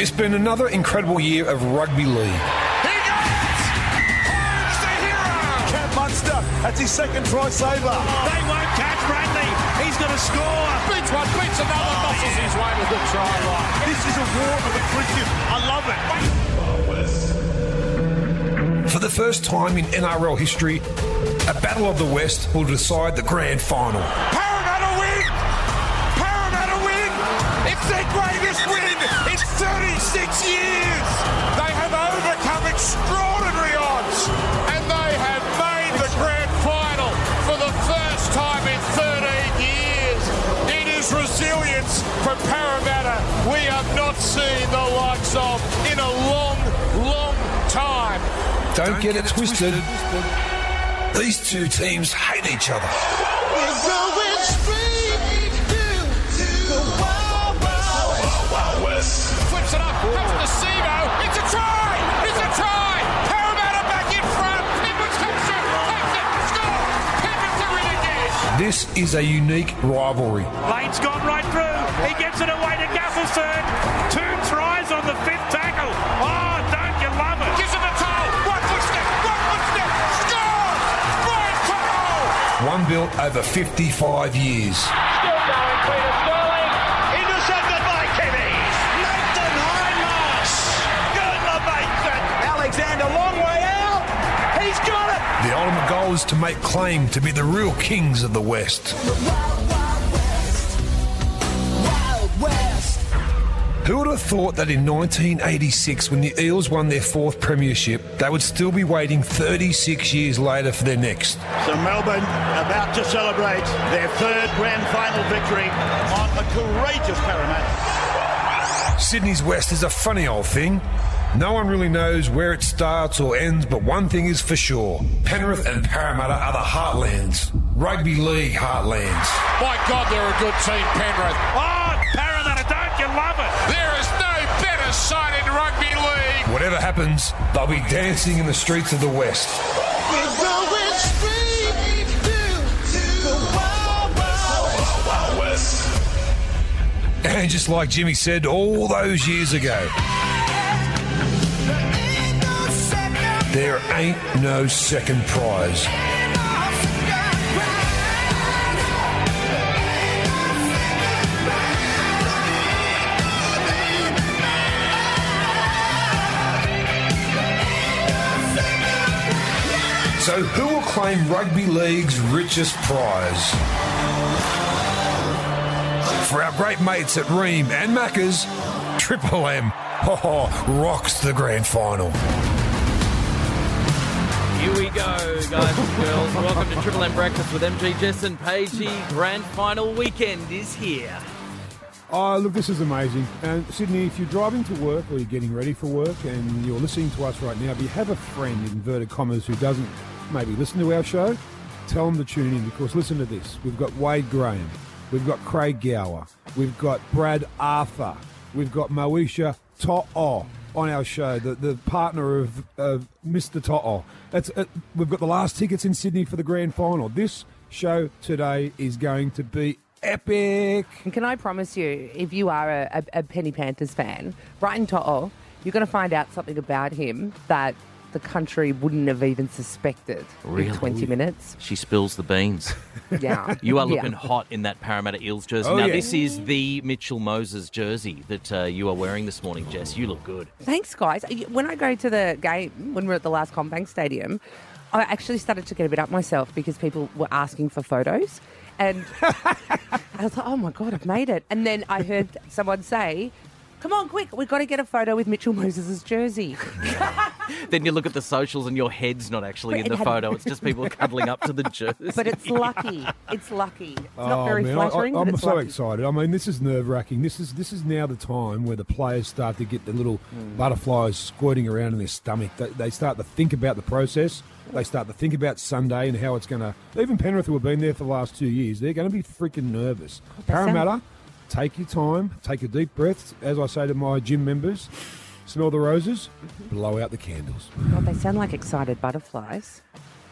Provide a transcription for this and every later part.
It's been another incredible year of rugby league. He goes! Holmes the hero! Cam Munster, that's his second try saver. They won't catch Bradley. He's going to score. Beats one, beats another, oh, muscles his way to the try line. This is a war of attrition. I love it. For the first time in NRL history, a Battle of the West will decide the grand final. Parramatta win! Parramatta win! It's their greatest win in 36 years! They have overcome extraordinary odds and they have made the grand final for the first time in 13 years. It is resilience from Parramatta we have not seen the likes of in a long, long time. Don't, get, it twisted. These two teams hate each other. This is a unique rivalry. Lane's gone right through. He gets it away to Gutherson. Two tries on the fifth tackle. Oh, don't you love it? Gives it a toe. One footstep, one footstep, score! Brian To'o! One built over 55 years. Still going, Peter Sterling. The ultimate goal is to make claim to be the real kings of the West. Who would have thought that in 1986, when the Eels won their fourth premiership, they would still be waiting 36 years later for their next? So Melbourne about to celebrate their third grand final victory on a courageous Parramatta. Sydney's West is a funny old thing. No one really knows where it starts or ends, but one thing is for sure Penrith and Parramatta are the heartlands. Rugby league heartlands. My God, they're a good team, Penrith. Oh, Parramatta, don't you love it? There is no better sight in rugby league. Whatever happens, they'll be dancing in the streets of the West. And just like Jimmy said all those years ago, there ain't no second prize. So, who will claim Rugby League's richest prize? For our great mates at Rheem and Maccas, Triple M oh, rocks the grand final. Go, guys and girls. Welcome to Triple M Breakfast with MG Jess and Pagey. Grand final weekend is here. Oh, look, this is amazing. And Sydney, if you're driving to work or you're getting ready for work and you're listening to us right now, if you have a friend, in inverted commas, who doesn't maybe listen to our show, tell them to tune in because listen to this. We've got Wade Graham, we've got Craig Gower, we've got Brad Arthur, we've got Moesha To'o on our show, the, the partner of, of Mr. To'o. That's, uh, we've got the last tickets in Sydney for the grand final. This show today is going to be epic. And can I promise you, if you are a, a, a Penny Panthers fan, Brian To'o, you're going to find out something about him that the country wouldn't have even suspected Really? in 20 minutes. She spills the beans. Yeah. You are Yeah. looking hot in that Parramatta Eels jersey. Oh, now, yeah. this is the Mitchell Moses jersey that uh, you are wearing this morning, Jess. You look good. Thanks, guys. When I go to the game, when we we're at the last CommBank Stadium, I actually started to get a bit up myself because people were asking for photos. And I was like, oh my God, I've made it. And then I heard someone say, come on, quick, we've got to get a photo with Mitchell Moses' jersey. Then you look at the socials and your head's not actually But in it the had- photo. It's just people cuddling up to the jersey. But it's lucky. It's lucky. It's not Oh, very man, I- flattering. I, but am it's so lucky. excited. I mean, this is nerve wracking. This is this is now the time where the players start to get the little Hmm. butterflies squirting around in their stomach. They, they start to think about the process. They start to think about Sunday and how it's going to. Even Penrith, who have been there for the last two years, they're going to be freaking nervous. they sound- Parramatta, take your time, take a deep breath. As I say to my gym members, smell the roses, Mm-hmm. blow out the candles. God, they sound like excited butterflies.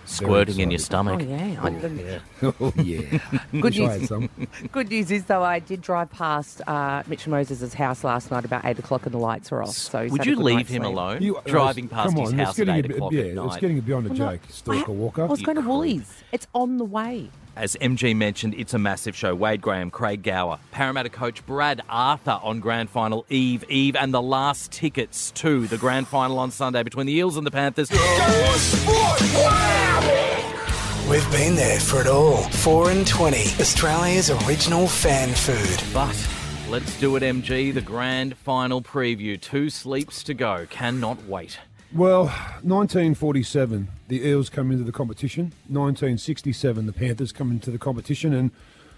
Squirting in your excited. stomach. Oh yeah. I- Oh yeah. Good Wish I news. had some. Good news is though I did drive past uh, Mitchell Moses' house last night about eight o'clock and the lights were off. So he's Would had a you good leave night's him sleep. alone? You- Driving past come his on, it's house at getting a 8 bit- o'clock Yeah, at night. it's getting beyond a Well, no, joke, Stalker I, Walker. I was You going to creep. Woolies. It's on the way. As MG mentioned, it's a massive show. Wade Graham, Craig Gower, Parramatta coach Brad Arthur on Grand Final Eve, Eve, and the last tickets to the Grand Final on Sunday between the Eels and the Panthers. We've been there for it all. 4 and 20, Australia's original fan food. But let's do it, MG. The Grand Final preview. Two sleeps to go. Cannot wait. Well, 1947, the Eels come into the competition. 1967, the Panthers come into the competition. And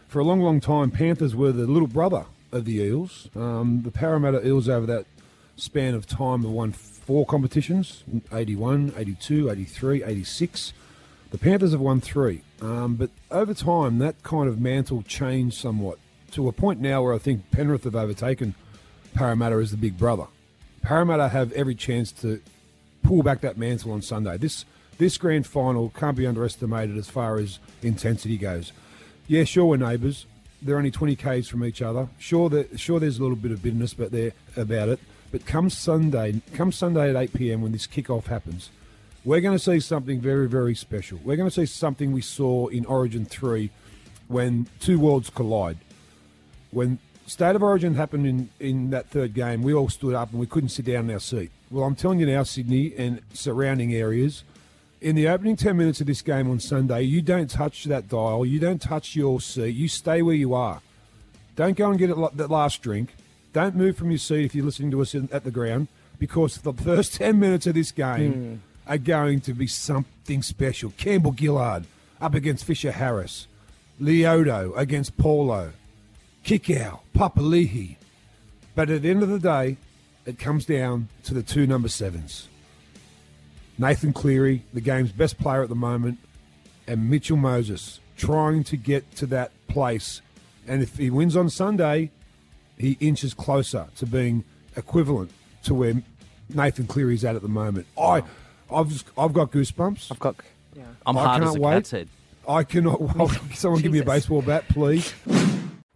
for a long, long time, Panthers were the little brother of the Eels. Um, the Parramatta Eels, over that span of time, have won four competitions 81, 82, 83, 86. The Panthers have won three. Um, but over time, that kind of mantle changed somewhat to a point now where I think Penrith have overtaken Parramatta as the big brother. Parramatta have every chance to pull back that mantle on Sunday. This this grand final can't be underestimated as far as intensity goes. Yeah, sure we're neighbours. They're only 20 k's from each other. Sure, that sure there's a little bit of bitterness, but there about it. But come Sunday, come Sunday at 8 p.m. when this kickoff happens, we're going to see something very, very special. We're going to see something we saw in Origin 3 when two worlds collide. When State of Origin happened in, in that third game, we all stood up and we couldn't sit down in our seat. Well, I'm telling you now, Sydney and surrounding areas, in the opening 10 minutes of this game on Sunday, you don't touch that dial, you don't touch your seat, you stay where you are. Don't go and get it that last drink. Don't move from your seat if you're listening to us at the ground because the first 10 minutes of this game hmm. are going to be something special. Campbell Gillard up against Fisher Harris. Leota against Paulo. Kikau, Papali'i. But at the end of the day, it comes down to the two number sevens. Nathan Cleary, the game's best player at the moment, and Mitchell Moses trying to get to that place. And if he wins on Sunday, he inches closer to being equivalent to where Nathan Cleary's at at the moment. I, I've I've got goosebumps. I've got. Yeah. I'm I hard can't a wait. cat's head. I cannot. Well, someone give me a Jesus. baseball bat, please.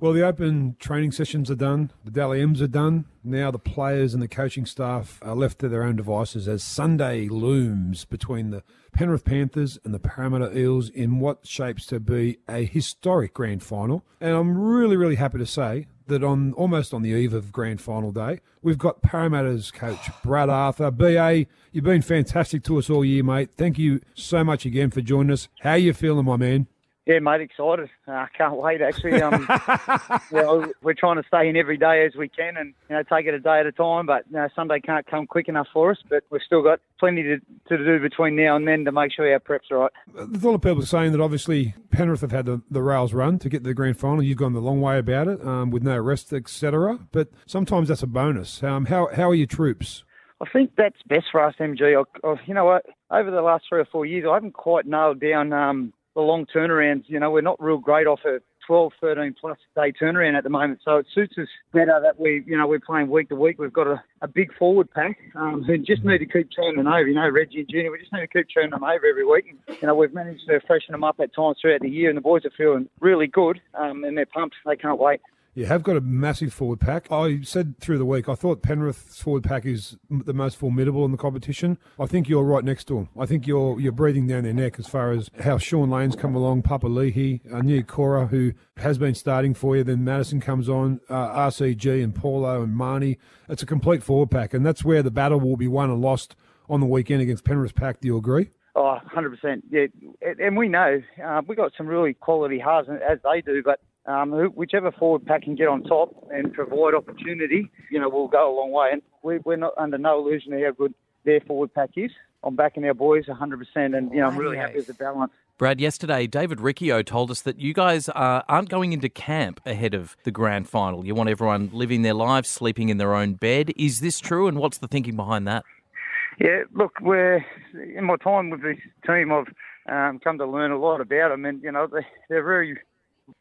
Well, the open training sessions are done. The Dally M's are done. Now the players and the coaching staff are left to their own devices as Sunday looms between the Penrith Panthers and the Parramatta Eels in what shapes to be a historic grand final. And I'm really, really happy to say that on almost on the eve of grand final day, we've got Parramatta's coach Brad Arthur. BA, you've been fantastic to us all year, mate. Thank you so much again for joining us. How you feeling, my man? Yeah, mate, excited. I can't wait. Actually, um, you know, we're trying to stay in every day as we can, and you know, take it a day at a time. But you know, Sunday can't come quick enough for us. But we've still got plenty to, to do between now and then to make sure our prep's right. There's a lot of people saying that obviously Penrith have had the, the rails run to get to the grand final. You've gone the long way about it um, with no rest, etc. But sometimes that's a bonus. Um, how how are your troops? I think that's best for us, MG. I, I, you know what? Over the last three or four years, I haven't quite nailed down um, the long turnarounds. You know, we're not real great off a 12, 13 plus day turnaround at the moment. So it suits us better that we, you know, we're playing week to week. We've got a, a big forward pack um, who just need to keep turning over. You know, Reggie and Junior, we just need to keep turning them over every week. You know, we've managed to freshen them up at times throughout the year, and the boys are feeling really good, um, and they're pumped. They can't wait. You have got a massive forward pack. I said through the week, I thought Penrith's forward pack is the most formidable in the competition. I think you're right next to them. I think you're you're breathing down their neck as far as how Shaun Lane's come along, Papali'i, Ania Cora, who has been starting for you. Then Matterson comes on, uh, RCG and Paulo and Marnie. It's a complete forward pack, and that's where the battle will be won and lost on the weekend against Penrith's pack. Do you agree? Oh, 100%. Yeah, and- and we know uh, we've got some really quality halves, as they do, but um, whichever forward pack can get on top and provide opportunity, you know, will go a long way. And we, we're not under no illusion of how good their forward pack is. I'm backing our boys 100%, and, you know, I'm really happy with the balance. Brad, yesterday, David Riccio told us that you guys uh, aren't going into camp ahead of the grand final. You want everyone living their lives, sleeping in their own bed. Is this true, and what's the thinking behind that? Yeah, look, we're in my time with this team. I've um, come to learn a lot about them, and you know they, they're very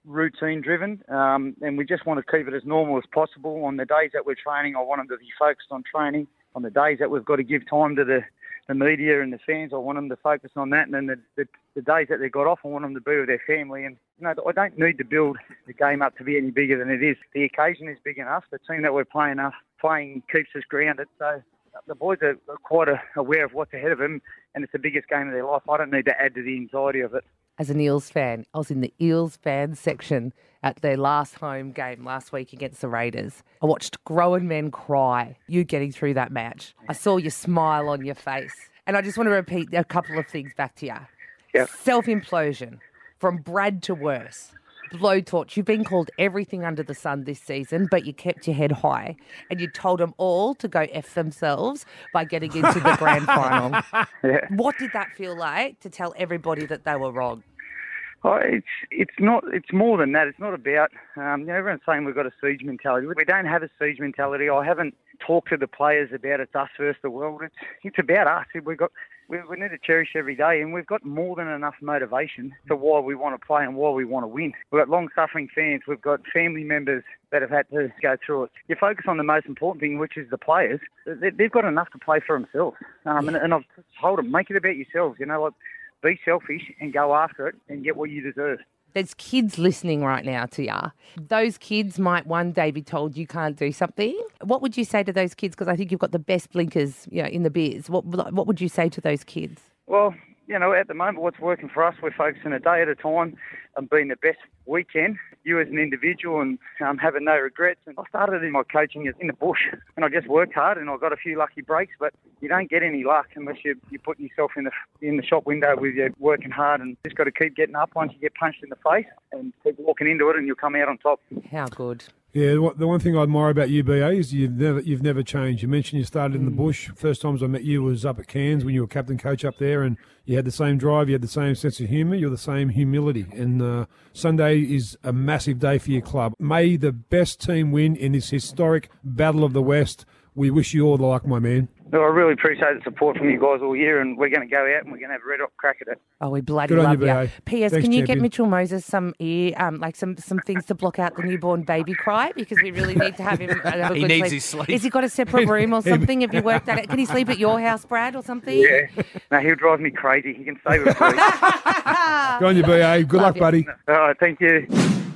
routine driven, um, and we just want to keep it as normal as possible. On the days that we're training, I want them to be focused on training. On the days that we've got to give time to the the media and the fans. I want them to focus on that, and then the, the, the days that they got off, I want them to be with their family. And you know, I don't need to build the game up to be any bigger than it is. The occasion is big enough. The team that we're playing uh, playing keeps us grounded. So the boys are quite aware of what's ahead of them, and it's the biggest game of their life. I don't need to add to the anxiety of it. As an Eels fan, I was in the Eels fan section at their last home game last week against the Raiders. I watched grown men cry, you getting through that match. I saw your smile on your face. And I just want to repeat a couple of things back to you. Yep. Self implosion, from Brad to worse. Blowtorch, you've been called everything under the sun this season, but you kept your head high and you told them all to go F themselves by getting into the grand final. Yeah. What did that feel like to tell everybody that they were wrong? Oh, it's it's not. It's more than that. It's not about. Um, you know, everyone's saying we've got a siege mentality. We don't have a siege mentality. I haven't talked to the players about it's us versus the world. It's it's about us. We've got. We, we need to cherish every day, and we've got more than enough motivation to why we want to play and why we want to win. We've got long-suffering fans. We've got family members that have had to go through it. You focus on the most important thing, which is the players. They, they've got enough to play for themselves, um, and, and I've told them, make it about yourselves. You know, like be selfish and go after it and get what you deserve. There's kids listening right now to ya. Those kids might one day be told you can't do something. What would you say to those kids? Because I think you've got the best blinkers, you know, in the biz. What what would you say to those kids? Well, you know, at the moment, what's working for us, we're focusing a day at a time and being the best we can. You as an individual and um, having no regrets. And I started in my coaching in the bush, and I just worked hard, and I got a few lucky breaks. But you don't get any luck unless you you put yourself in the in the shop window with you working hard, and just got to keep getting up. Once you get punched in the face, and keep walking into it, and you'll come out on top. How good. Yeah, the one thing I admire about you, BA, is you've never you've never changed. You mentioned you started in the bush. First times I met you was up at Cairns when you were captain coach up there, and you had the same drive, you had the same sense of humour, you're the same humility. And uh, Sunday is a massive day for your club. May the best team win in this historic Battle of the West. We wish you all the luck, my man. No, I really appreciate the support from you guys all year, and we're going to go out and we're going to have a red hot crack at it. Oh, we bloody Good love you, you. P.S. Thanks, can you get. Mitchell Moses some ear, um, like some some things to block out the newborn baby cry because we really need to have him. uh, Have a He good needs sleep. his sleep. Has he got a separate room or something? Have you worked that out? Can he sleep at your house, Brad, or something? Yeah. no, he'll drive me crazy. He can stay with me. Go on, you BA. Good luck, you. buddy. all right, thank you.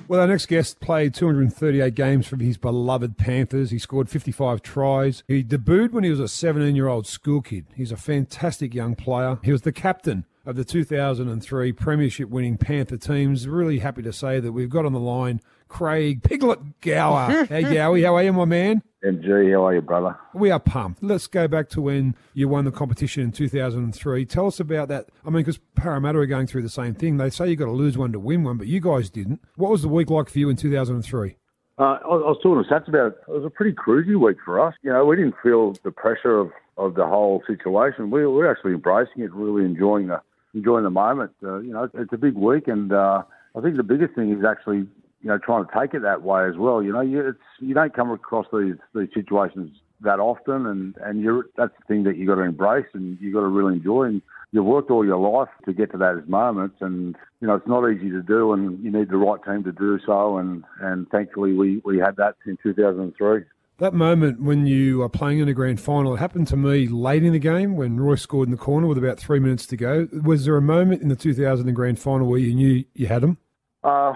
Well, our next guest played 238 games for his beloved Panthers. He scored 55 tries. He debuted when he was a 17 year old school kid. He's a fantastic young player. He was the captain of the 2003 Premiership winning Panther teams. Really happy to say that we've got on the line Craig Piglet Gower. hey, Gowie, how are you, my man? MG, how are you, brother? We are pumped. Let's go back to when you won the competition in 2003. Tell us about that. I mean, because Parramatta are going through the same thing. They say you've got to lose one to win one, but you guys didn't. What was the week like for you in 2003? Uh, I, was- I was talking to Sats about it. It was a pretty cruisy week for us. You know, we didn't feel the pressure of, of the whole situation. We we're actually embracing it, really enjoying the enjoying the moment. Uh, you know, it's a big week, and uh, I think the biggest thing is actually you know trying to take it that way as well. You know, you, it's you don't come across these these situations that often, and and you're that's the thing that you got to embrace and you got to really enjoy. And you've worked all your life to get to those moments, and you know it's not easy to do, and you need the right team to do so. And and thankfully we we had that in 2003. That moment when you are playing in a grand final, it happened to me late in the game when Roy scored in the corner with about three minutes to go. Was there a moment in the 2000 grand final where you knew you had him? Uh,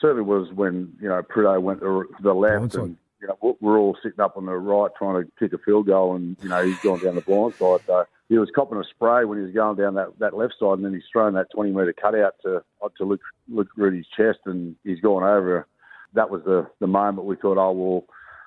certainly was when you know Prudhoe went to the left, and you know we're- we're all sitting up on the right trying to kick a field goal, and you know he's going down the blind side. So he was copping a spray when he was going down that, that left side, and then he's thrown that 20 metre cutout to to look look at his chest, and he's gone over. That was the the moment we thought, oh well,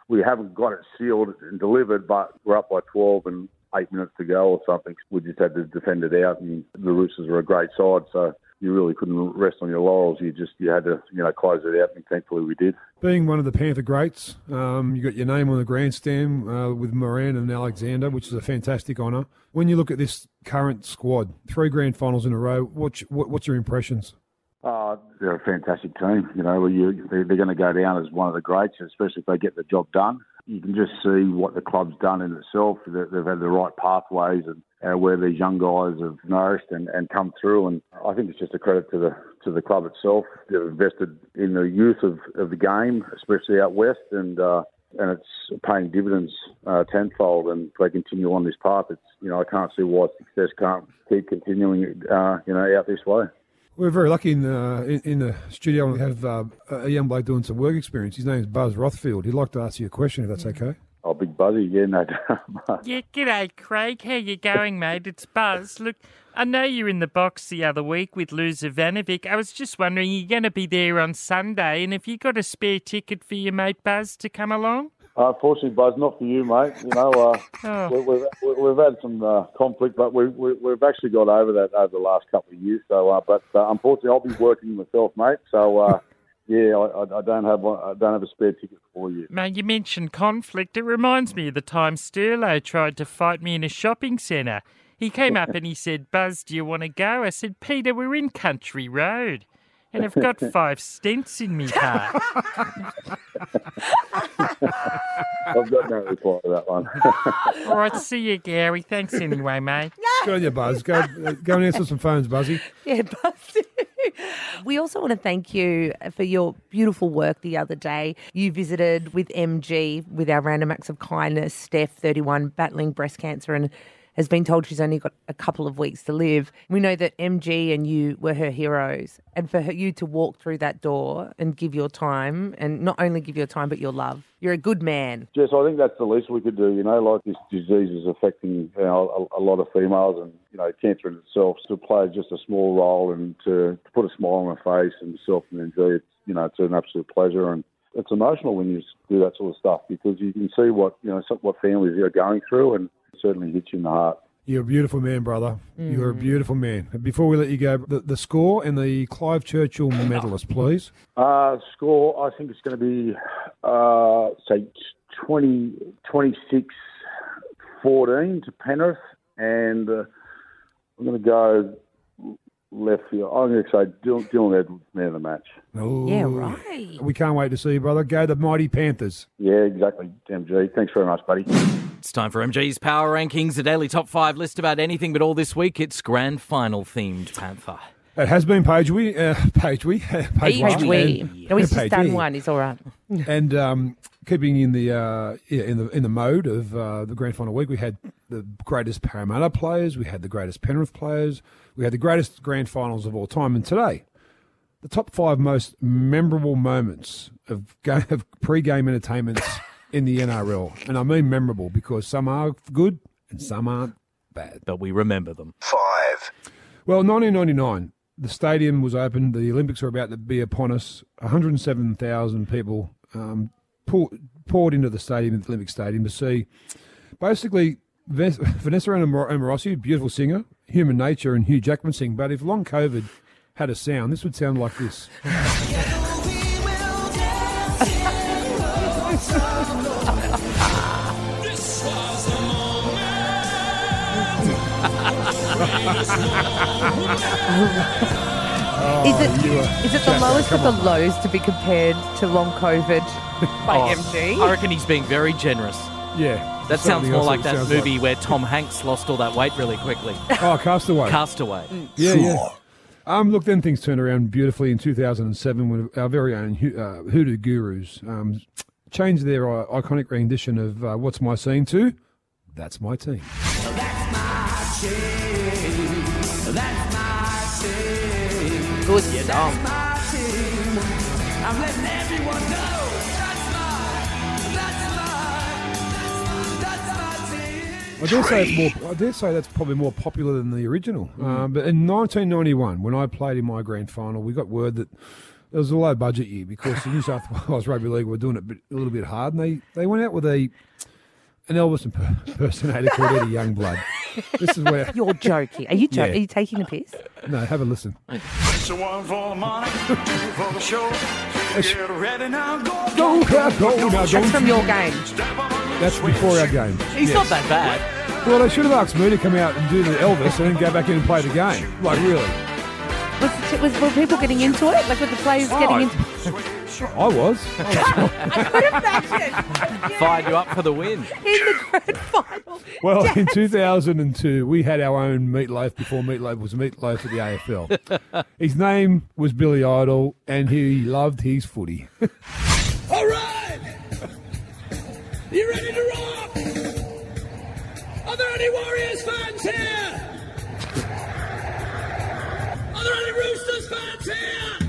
we haven't got it sealed and delivered, but we're up by 12 and eight minutes to go or something. We just had to defend it out, and the Roosters are a great side, so you really couldn't rest on your laurels. You just you had to you know close it out, and thankfully we did. Being one of the Panther greats, um, you got your name on the grandstand uh, with Moran and Alexander, which is a fantastic honour. When you look at this current squad, three grand finals in a row, what's, what, what's your impressions? Uh, they're a fantastic team. You know, you, they're, they're going to go down as one of the greats, especially if they get the job done. You can just see what the club's done in itself. They've had the right pathways and uh, where these young guys have nourished and, and come through. And I think it's just a credit to the to the club itself. They've invested in the youth of, of the game, especially out west, and uh, and it's paying dividends uh, tenfold. And if they continue on this path, it's you know I can't see why success can't keep continuing uh, you know out this way. We're very lucky in, uh, in, in the studio We have uh, a young bloke doing some work experience. His name is Buzz Rothfield. He'd like to ask you a question, if that's okay. Oh, big Buzzy, yeah, no. Doubt. Yeah, g'day, Craig. How you going, mate? It's Buzz. Look, I know you're in the box the other week with Lou Zavanovic. I was just wondering, you're going to be there on Sunday, and if you got a spare ticket for your mate Buzz to come along? Uh, unfortunately, Buzz, not for you, mate. You know, uh, Oh. we, we've, we- we've had some uh, conflict, but we, we, we've actually got over that over the last couple of years. So, uh, but uh, unfortunately, I'll be working myself, mate. So, uh, yeah, I, I- I don't have one, I don't have a spare ticket for you. Mate, you mentioned conflict. It reminds me of the time Sterlo tried to fight me in a shopping centre. He came up and he said, Buzz, do you want to go? I said, Peter, we're in Country Road. And I've got five stents in me car. I've got no reply to that one. All right, see you, Gary. Thanks anyway, mate. Good on you, Buzz. Go, uh, go and answer some phones, Buzzy. Yeah, Buzzy. We also want to thank you uh, for your beautiful work the other day. You visited with MG with our random acts of kindness, Steph, 31, battling breast cancer and has been told she's only got a couple of weeks to live. We know that MG and you were her heroes. And for her, you to walk through that door and give your time, and not only give your time, but your love. You're a good man. Jess, I think that's the least we could do. You know, like this disease is affecting you know, a, a lot of females, and you know, cancer in itself to play just a small role and to, to put a smile on her face and yourself and enjoy it. You know, it's an absolute pleasure, and it's emotional when you do that sort of stuff because you can see what you know what families are going through, and it certainly hits you in the heart. You're a beautiful man, brother. You're a beautiful man. Before we let you go, the, the score and the Clive Churchill medalist, please. Uh, score, I think it's going to be, uh, say, 20, 26 14 to Penrith. And uh, I'm going to go left field. I'm going to say Dylan, Dylan Edwards, man of the match. Oh, Yeah, right. We can't wait to see you, brother. Go the mighty Panthers. Yeah, exactly, MG. Thanks very much, buddy. It's time for MG's Power Rankings, a daily top five list about anything but all this week. It's grand final themed Panther. It has been Page We, uh, Page We, Page, Page One, we. and- No, he's Page just done one. He's all right. And um, keeping in the uh, yeah, in the in the mode of uh, the grand final week, we had the greatest Parramatta players, we had the greatest Penrith players, we had the greatest grand finals of all time. And today, the top five most memorable moments of, ga- of pre-game entertainments in the NRL, and I mean memorable because some are good and some aren't bad. But we remember them. Five. Well, 1999, the stadium was opened. The Olympics were about to be upon us. 107,000 people um, pour, poured into the stadium, the Olympic Stadium, to see basically Vanessa Amor- Amorosi, beautiful singer, Human Nature, and Hugh Jackman sing. But if long COVID had a sound, this would sound like this. Is it Oh, you are- it the Jacko, lowest of come the on. lows to be compared to long COVID by Oh, MG? I reckon he's being very generous. Yeah. That sounds something more else like it that sounds movie where Tom Hanks lost all that weight really quickly. Oh, Castaway. Castaway. Yeah, yeah. Um, look, then things turned around beautifully in 2007 when our very own Hu- uh, Hoodoo Gurus um, changed their uh, iconic rendition of uh, What's My Scene to That's My Team. Good song. I dare say it's more. I dare say that's probably more popular than the original. Um, but in 1991, when I played in my grand final, we got word that it was a low budget year because the New South Wales Rugby League were doing it a, little bit hard, and they, they went out with a an Elvis imper- impersonator called Eddie Youngblood. This is where You're joking. Are you jo- Yeah. Are you taking the piss? no, have a listen. It's the one for the money, two for the show. Get ready now, go. Go, go, go, now, That's from your game. That's before our game. He's Yes. not that bad. Well, they should have asked me to come out and do the Elvis and then go back in and play the game. Like, really? Was, it- was were people getting into it? Like, were the players Oh. getting into? I was. I could imagine Fired you up for the win. in the grand final. Well, in 2002, we had our own Meatloaf before Meatloaf was Meatloaf at the AFL. his name was Billy Idol, and he loved his footy. All right. You ready to rock? Are there any Warriors fans here? Are there any Roosters fans here?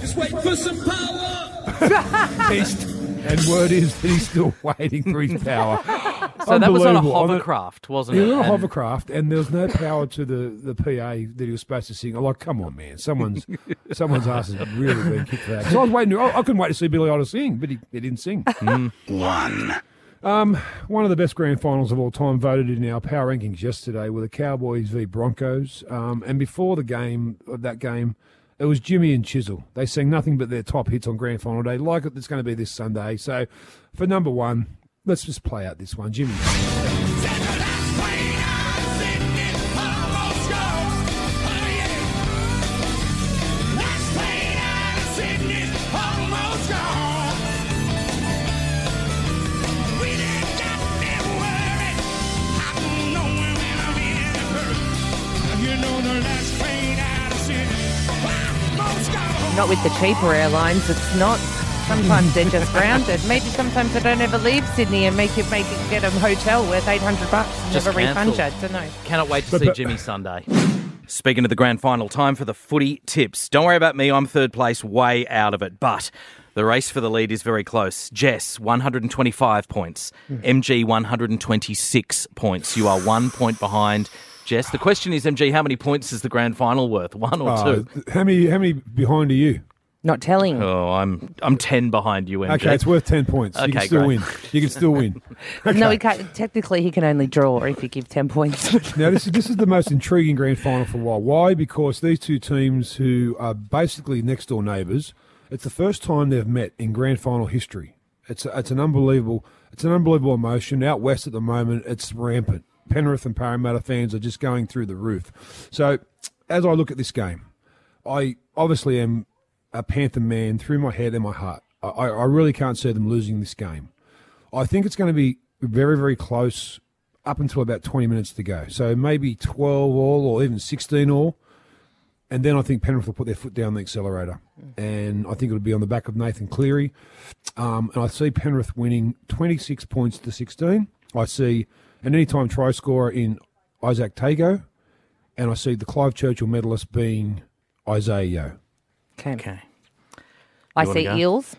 Just wait for some power. He's- and word is that he's still waiting for his power. So that was on a hovercraft, wasn't it? Yeah, it? on a And- hovercraft, and there was no power to the, the PA that he was supposed to sing. I'm like, come on, man, someone's someone's ass has really been kicked for that. So I was waiting. I, I couldn't wait to see Billy Idol sing, but he, he didn't sing. One. Um, one of the best grand finals of all time voted in our power rankings yesterday were the Cowboys v Broncos. Um, and before the game of that game, it was Jimmy and Chisel. They sang nothing but their top hits on grand final day, like it's going to be this Sunday. So, for number one, let's just play out this one, Jimmy. Not with the cheaper airlines. It's not. Sometimes they're just grounded. Maybe sometimes they don't ever leave Sydney and make you make it get a hotel worth eight hundred bucks and Just never refund you. cancelled. So no. Cannot wait to see Jimmy Sunday. Speaking of the grand final, time for the footy tips. Don't worry about me, I'm third place, way out of it. But the race for the lead is very close. Jess, 125 points. Hmm. MG, 126 points. You are one point behind. Jess, the question is, MG, how many points is the grand final worth? One or Oh, two? Uh, how many how many behind are you? Not telling. Oh, I'm I'm ten behind you, MG. Okay, it's worth ten points. you Okay, can still great. win. You can still win. No, he can't. Technically, he can only draw if you give ten points. Now this is this is the most intriguing grand final for a while. Why? Because these two teams who are basically next door neighbours, it's the first time they've met in grand final history. It's a, it's an unbelievable it's an unbelievable emotion. Out west at the moment, it's rampant. Penrith and Parramatta fans are just going through the roof. So as I look at this game, I obviously am a Panther man through my head and my heart. I, I really can't see them losing this game. I think it's going to be very, very close up until about 20 minutes to go. So maybe 12 all or even 16 all. And then I think Penrith will put their foot down the accelerator. And I think it'll be on the back of Nathan Cleary. Um, and I see Penrith winning 26 points to 16. I see an anytime try scorer in Izack Tago. And I see the Clive Churchill medalist being Isaah Yeo. Okay. Okay. I see? Eels,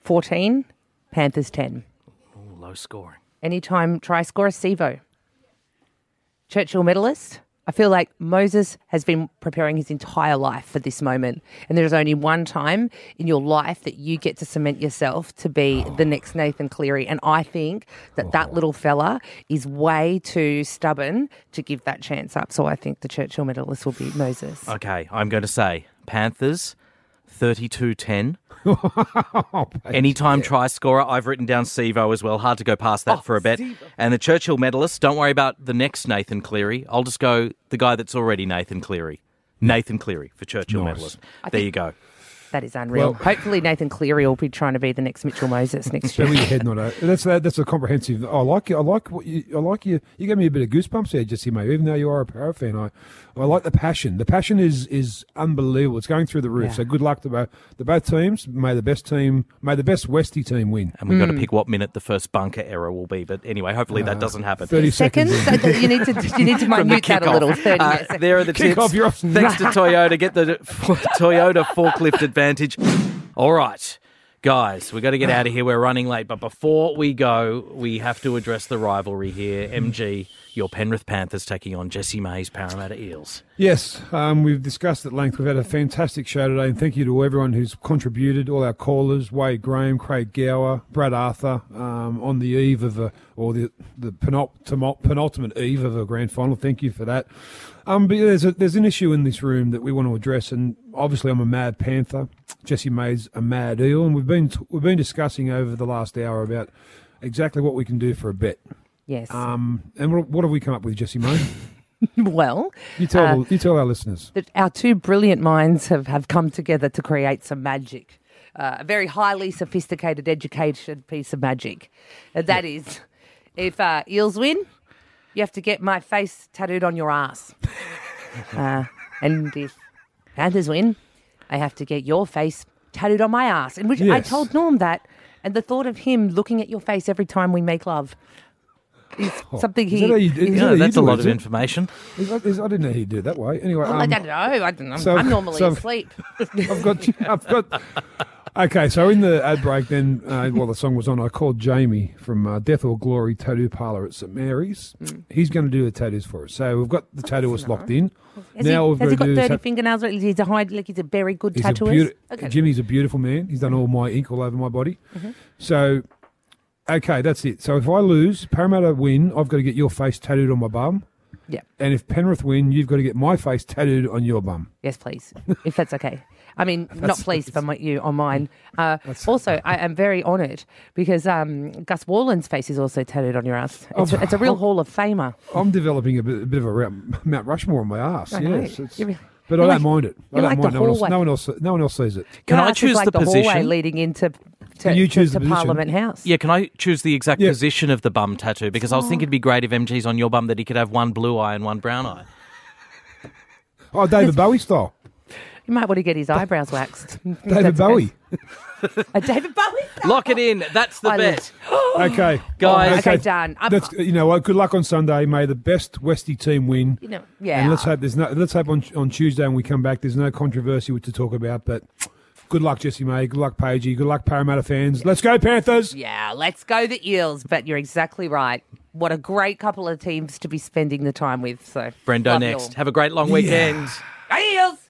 fourteen, Panthers ten. Ooh, low scoring. Anytime try scorer, Sivo. Churchill medalist. I feel like Moses has been preparing his entire life for this moment. And there's only one time in your life that you get to cement yourself to be the next Nathan Cleary. And I think that that oh. little fella is way too stubborn to give that chance up. So I think the Churchill medalist will be Moses. Okay, I'm going to say Panthers, 32-10. Anytime try scorer, I've written down Sivo as well. Hard to go past that for a bet. And the Churchill medalist, don't worry about the next Nathan Cleary. I'll just go the guy that's already Nathan Cleary. Nathan Cleary for Churchill Nice. medalist. There you go. That is unreal. Well- Hopefully, Nathan Cleary will be trying to be the next Mitchell Moses next year. Your head not. That's that, that's a comprehensive. I like you. I like what you. I like you. You gave me a bit of goosebumps there, Jesse, mate. Even though you are a Para fan, I, I like the passion. The passion is is unbelievable. It's going through the roof. Yeah. So good luck to both the both teams. May the best team, may the best Westie team win. And we've got Hmm. to pick what minute the first bunker error will be. But anyway, hopefully that doesn't happen. Thirty seconds. Seconds? You need to you need to From the minute that a little. 30 Uh, seconds. there are the Kick tips. off, you're off. Thanks to Toyota. Get the Toyota forklift advantage. All right, guys, we've got to get out of here. We're running late. But before we go, we have to address the rivalry here. MG, your Penrith Panthers taking on Jesse May's Parramatta Eels. Yes, um, we've discussed at length. We've had a fantastic show today, and thank you to everyone who's contributed, all our callers, Wade Graham, Craig Gower, Brad Arthur, um, on the eve of a, or the, the penultimate, penultimate eve of a grand final. Thank you for that. Um, but there's, a, there's an issue in this room that we want to address, and obviously I'm a mad Panther. Jesse May's a mad eel, and we've been we've been discussing over the last hour about exactly what we can do for a bet. Yes. Um, and what, what have we come up with, Jesse May? well, You tell Uh, the- you tell our listeners. that our two brilliant minds have, have come together to create some magic. Uh, a very highly sophisticated, educated piece of magic. And that is, if uh, Eels win, you have to get my face tattooed on your ass. Uh, And if Panthers win, I have to get your face tattooed on my ass. And which I told Norm that. And the thought of him looking at your face every time we make love is something Is he. that you, is is- that how you that's a do it, lot of information. Is that- is- I didn't know he'd do it that way. Anyway, Well, um, I don't know. I don't, I'm, so- I'm normally so- asleep. I've got, I've got. Okay, so in the ad break, then uh, while the song was on, I called Jamie from uh, Death or Glory Tattoo Parlor at St Mary's. Mm. He's going to do the tattoos for us. So we've got the tattooist locked in. Has now he, we've has he got got to do. 30 tat- fingernails? Or is a hide, like he's a very good He's a tattooist? beauti- Okay. Jimmy's a beautiful man. He's done all my ink all over my body. Mhm. So, okay, that's it. So if I lose, Parramatta win, I've got to get your face tattooed on my bum. Yeah. And if Penrith win, you've got to get my face tattooed on your bum. Yes, please, if that's okay. I mean, not That's- please for my, you on mine. Uh, also, I am very honoured because um, Gus Worland's face is also tattooed on your ass. It's, it's a real oh. Hall of Famer. I'm developing a bit, a bit of a Mount Mount Rushmore on my ass. I. Yes, it's, really- but I like- don't mind it. I don't like the mind. No one, else, hallway. no one else. No one else sees it. Can Your I choose like the the hallway position? leading into to, Can you choose to, the? Parliament House? Yeah, can I choose the exact Yeah. position of the bum tattoo? Because I was thinking it'd be great if MG's on your bum that he could have one blue eye and one brown eye. Oh, David Bowie style. You might want to get his eyebrows waxed. David Bowie. A David Bowie. Lock it in. That's the I bet. Oh. Okay, Guys. Okay, done. I'm- That's you know what. Good luck on Sunday. May the best Westy team win. You know, yeah. And let's hope there's no. Let's hope on on Tuesday when we come back, there's no controversy to talk about. But good luck, Jesse May. Good luck, Pagey. Good luck, Parramatta fans. Let's go Panthers. Yeah, let's go the Eels. But you're exactly right. What a great couple of teams to be spending the time with. So, Brendo next. Have a great long weekend. Eels.